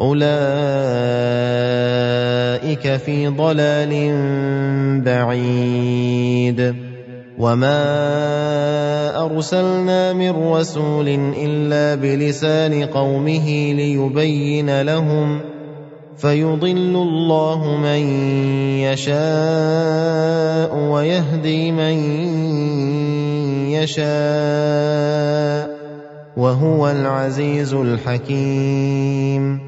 أولئك في ضلال بعيد. وما أرسلنا من رسول إلا بلسان قومه ليبين لهم فيضل الله من يشاء ويهدي من يشاء وهو العزيز الحكيم.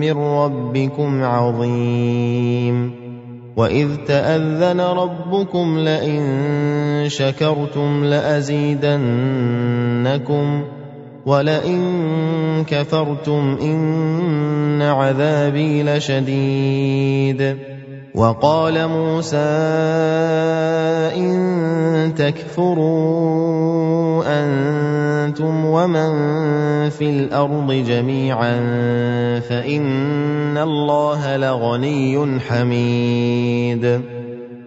من ربكم عظيم. واذ تاذن ربكم لئن شكرتم لازيدنكم ولئن كفرتم ان عذابي لشديد. وقال موسى إن تكفروا أنتم ومن في الأرض جميعا فإن الله لغني حميد.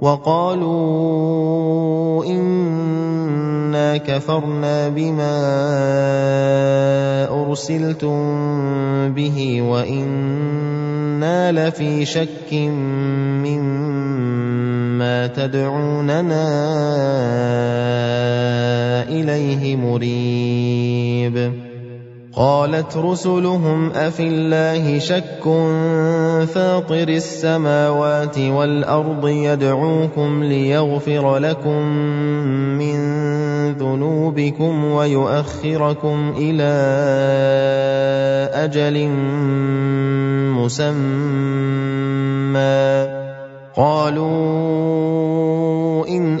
وقالوا إنا كفرنا بما أرسلتم به وإنا لفي شك مما تدعوننا إليه مريب. قالت رسلهم أفي الله شك فاطر السماوات والأرض يدعوكم ليغفر لكم من ذنوبكم ويؤخركم إلى أجل مسمى. قالوا إن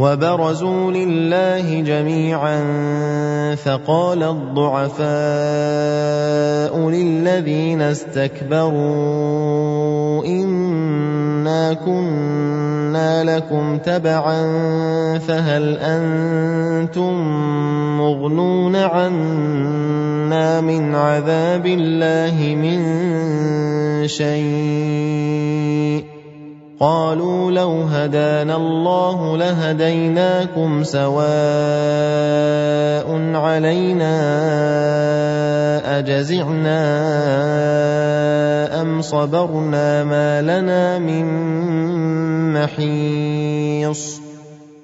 وبرزوا لله جميعا فقال الضعفاء للذين استكبروا إنا كنا لكم تبعا فهل أنتم مغنون عنا من عذاب الله من شيء قالوا لو هدانا الله لهديناكم سواء علينا أجزعنا أم صبرنا ما لنا من محيص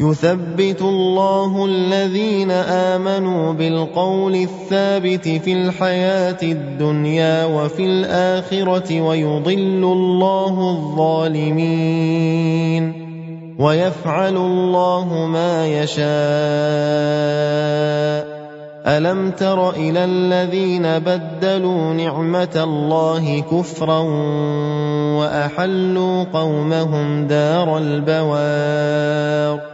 يثبت الله الذين آمنوا بالقول الثابت في الحياة الدنيا وفي الآخرة ويضل الله الظالمين ويفعل الله ما يشاء. ألم تر إلى الذين بدلوا نعمة الله كفرا وأحلوا قومهم دار البوار؟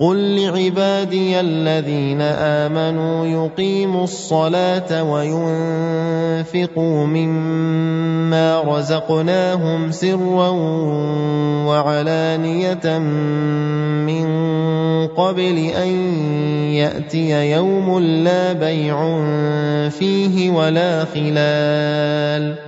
قل لعبادي الذين امنوا يقيموا الصلاه وينفقوا مما رزقناهم سرا وعلانيه من قبل ان ياتي يوم لا بيع فيه ولا خلال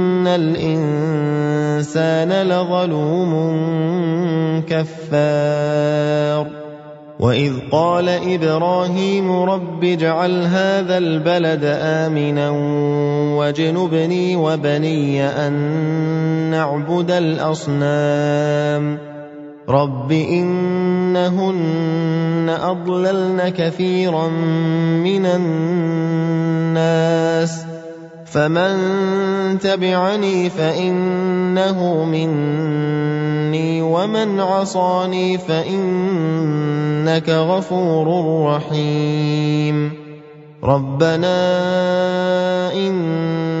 الإنسان لظلوم كفار وإذ قال إبراهيم رب اجعل هذا البلد آمنا واجنبني وبني أن نعبد الأصنام رب إنهن أضللن كثيرا من الناس فمن تبعني فانه مني ومن عصاني فانك غفور رحيم ربنا اني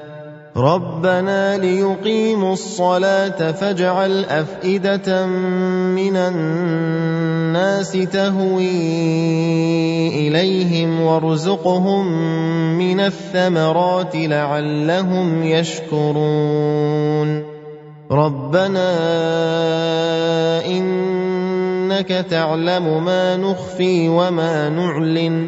ربنا ليقيموا الصلاه فاجعل افئده من الناس تهوي اليهم وارزقهم من الثمرات لعلهم يشكرون ربنا انك تعلم ما نخفي وما نعلن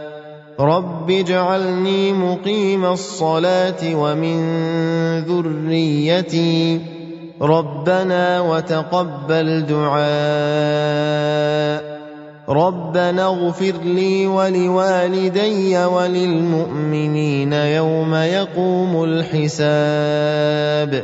رب اجعلني مقيم الصلاه ومن ذريتي ربنا وتقبل دعاء ربنا اغفر لي ولوالدي وللمؤمنين يوم يقوم الحساب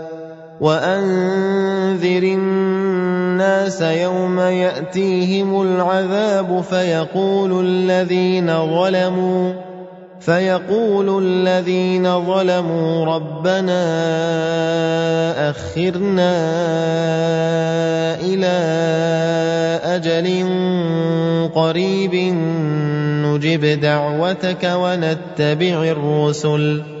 وانذر الناس يوم ياتيهم العذاب فيقول الذين ظلموا فيقول الذين ظلموا ربنا اخرنا إلى أجل قريب نجب دعوتك ونتبع الرسل